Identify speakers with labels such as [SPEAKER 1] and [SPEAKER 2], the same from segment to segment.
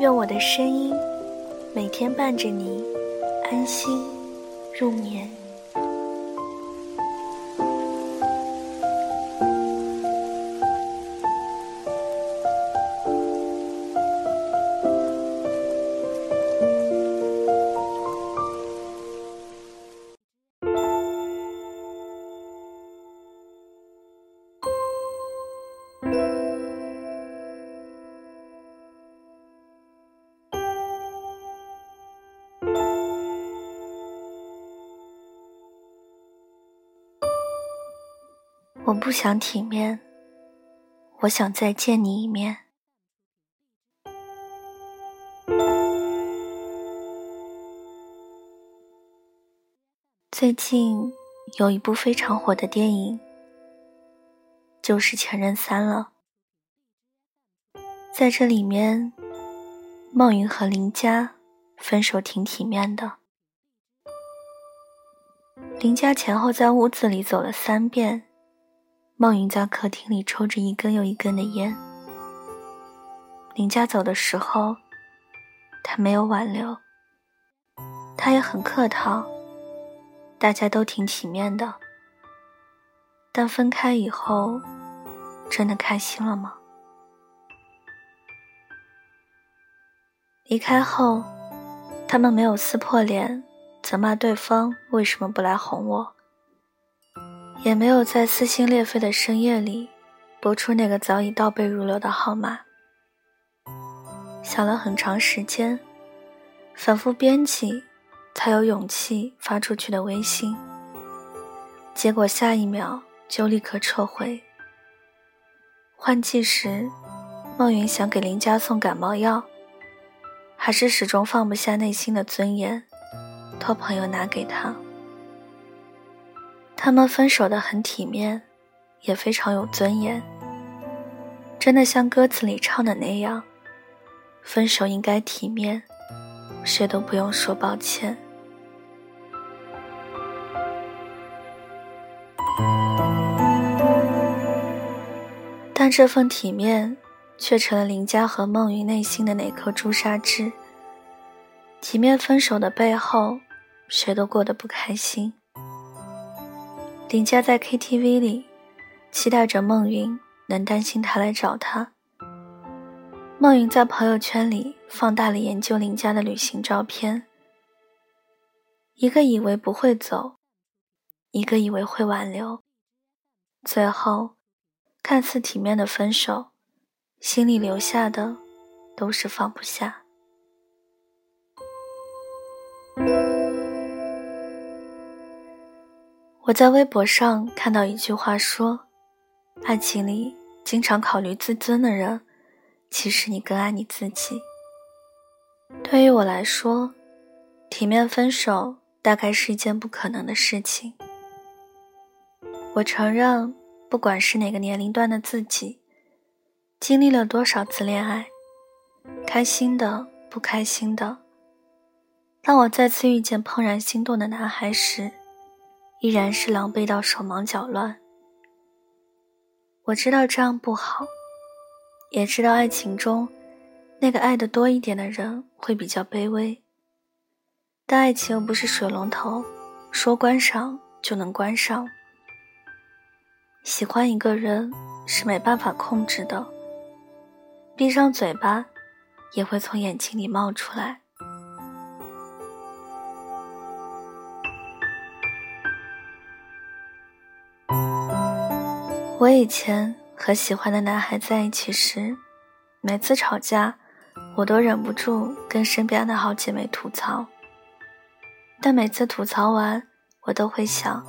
[SPEAKER 1] 愿我的声音每天伴着你安心入眠。我不想体面，我想再见你一面。最近有一部非常火的电影，就是《前任三》了。在这里面，孟云和林佳分手挺体面的。林佳前后在屋子里走了三遍。孟云在客厅里抽着一根又一根的烟。林家走的时候，他没有挽留，他也很客套，大家都挺体面的。但分开以后，真的开心了吗？离开后，他们没有撕破脸，责骂对方为什么不来哄我。也没有在撕心裂肺的深夜里拨出那个早已倒背如流的号码。想了很长时间，反复编辑，才有勇气发出去的微信。结果下一秒就立刻撤回。换季时，孟云想给林佳送感冒药，还是始终放不下内心的尊严，托朋友拿给他。他们分手的很体面，也非常有尊严。真的像歌词里唱的那样，分手应该体面，谁都不用说抱歉。但这份体面，却成了林佳和孟云内心的那颗朱砂痣。体面分手的背后，谁都过得不开心。林佳在 KTV 里，期待着孟云能担心他来找他。孟云在朋友圈里放大了研究林佳的旅行照片。一个以为不会走，一个以为会挽留，最后看似体面的分手，心里留下的都是放不下。我在微博上看到一句话说：“爱情里经常考虑自尊的人，其实你更爱你自己。”对于我来说，体面分手大概是一件不可能的事情。我承认，不管是哪个年龄段的自己，经历了多少次恋爱，开心的、不开心的，当我再次遇见怦然心动的男孩时。依然是狼狈到手忙脚乱。我知道这样不好，也知道爱情中那个爱的多一点的人会比较卑微。但爱情又不是水龙头，说关上就能关上。喜欢一个人是没办法控制的，闭上嘴巴也会从眼睛里冒出来。我以前和喜欢的男孩在一起时，每次吵架，我都忍不住跟身边的好姐妹吐槽。但每次吐槽完，我都会想，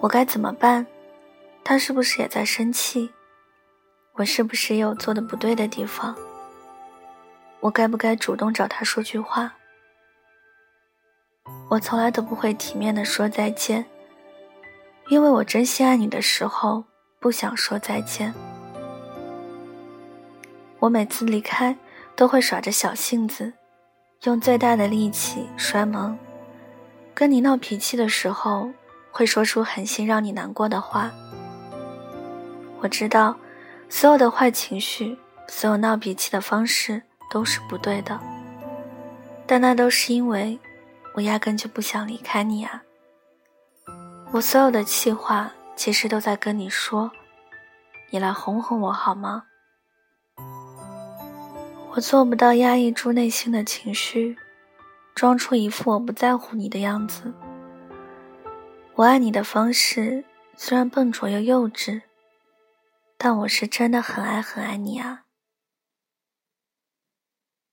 [SPEAKER 1] 我该怎么办？他是不是也在生气？我是不是也有做的不对的地方？我该不该主动找他说句话？我从来都不会体面的说再见，因为我真心爱你的时候不想说再见。我每次离开都会耍着小性子，用最大的力气摔门。跟你闹脾气的时候，会说出狠心让你难过的话。我知道，所有的坏情绪，所有闹脾气的方式都是不对的，但那都是因为。我压根就不想离开你啊！我所有的气话，其实都在跟你说，你来哄哄我好吗？我做不到压抑住内心的情绪，装出一副我不在乎你的样子。我爱你的方式虽然笨拙又幼稚，但我是真的很爱很爱你啊！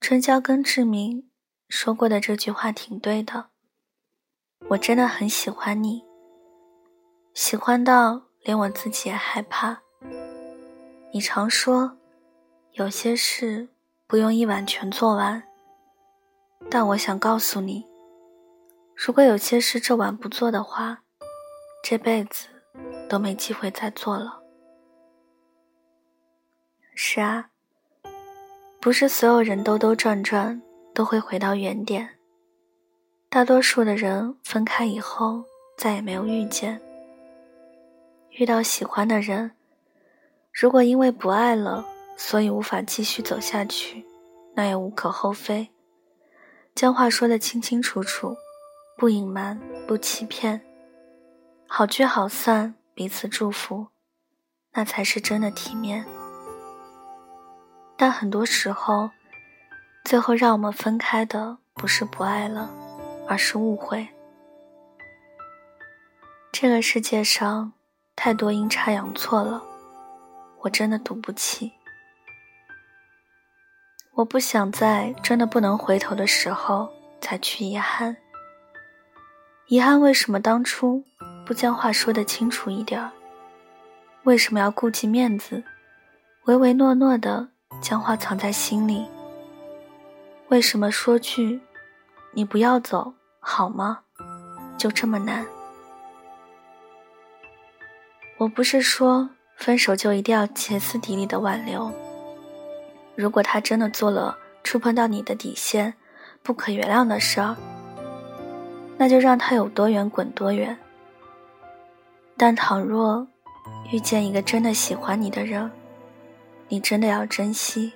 [SPEAKER 1] 春娇跟志明。说过的这句话挺对的，我真的很喜欢你，喜欢到连我自己也害怕。你常说有些事不用一晚全做完，但我想告诉你，如果有些事这晚不做的话，这辈子都没机会再做了。是啊，不是所有人兜兜转转。都会回到原点。大多数的人分开以后再也没有遇见。遇到喜欢的人，如果因为不爱了，所以无法继续走下去，那也无可厚非。将话说得清清楚楚，不隐瞒，不欺骗，好聚好散，彼此祝福，那才是真的体面。但很多时候。最后让我们分开的不是不爱了，而是误会。这个世界上太多阴差阳错了，我真的赌不起。我不想在真的不能回头的时候才去遗憾。遗憾为什么当初不将话说得清楚一点儿？为什么要顾及面子，唯唯诺诺的将话藏在心里？为什么说句“你不要走好吗”就这么难？我不是说分手就一定要歇斯底里的挽留。如果他真的做了触碰到你的底线、不可原谅的事儿，那就让他有多远滚多远。但倘若遇见一个真的喜欢你的人，你真的要珍惜。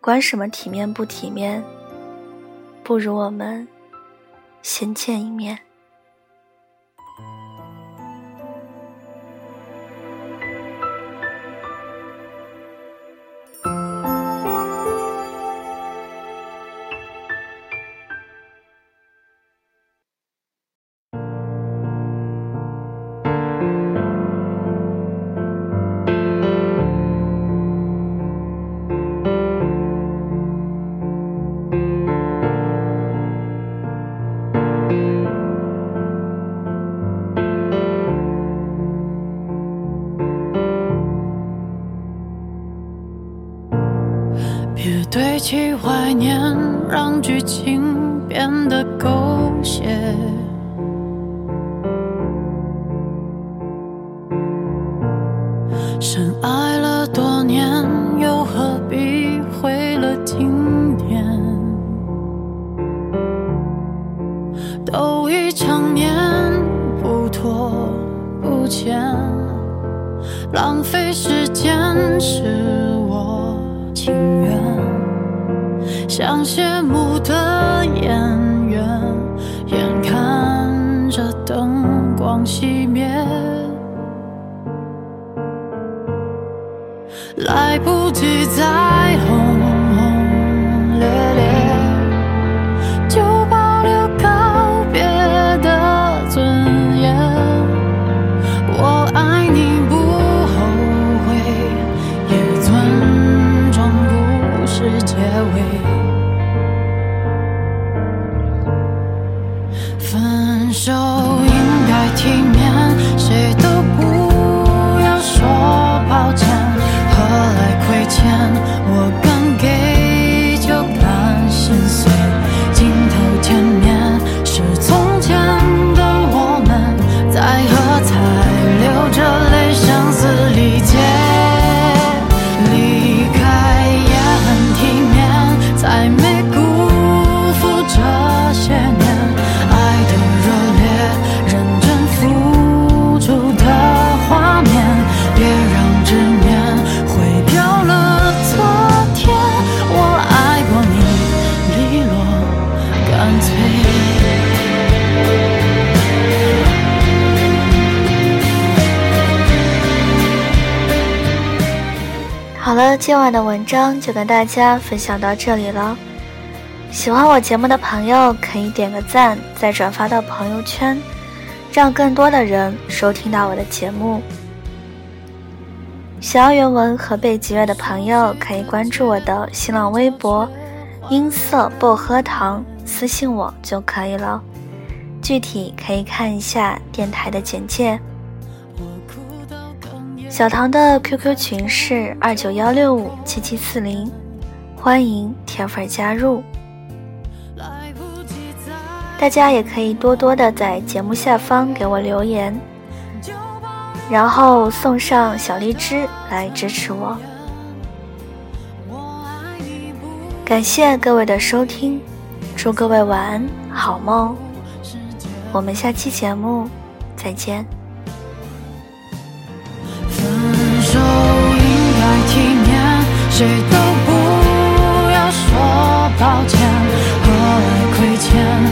[SPEAKER 1] 管什么体面不体面，不如我们先见一面。
[SPEAKER 2] 起怀念，让剧情变得狗血。深爱了多年，又何必毁了经典？都已成年，不拖不欠，浪费时间是像谢幕的演员，眼看着灯光熄灭，来不及再结尾。
[SPEAKER 1] 好了，今晚的文章就跟大家分享到这里了。喜欢我节目的朋友可以点个赞，再转发到朋友圈，让更多的人收听到我的节目。想要原文和背景乐的朋友可以关注我的新浪微博“音色薄荷糖”，私信我就可以了。具体可以看一下电台的简介。小唐的 QQ 群是二九幺六五七七四零，欢迎铁粉加入。大家也可以多多的在节目下方给我留言，然后送上小荔枝来支持我。感谢各位的收听，祝各位晚安，好梦。我们下期节目再见。
[SPEAKER 2] 谁都不要说抱歉，何来亏欠？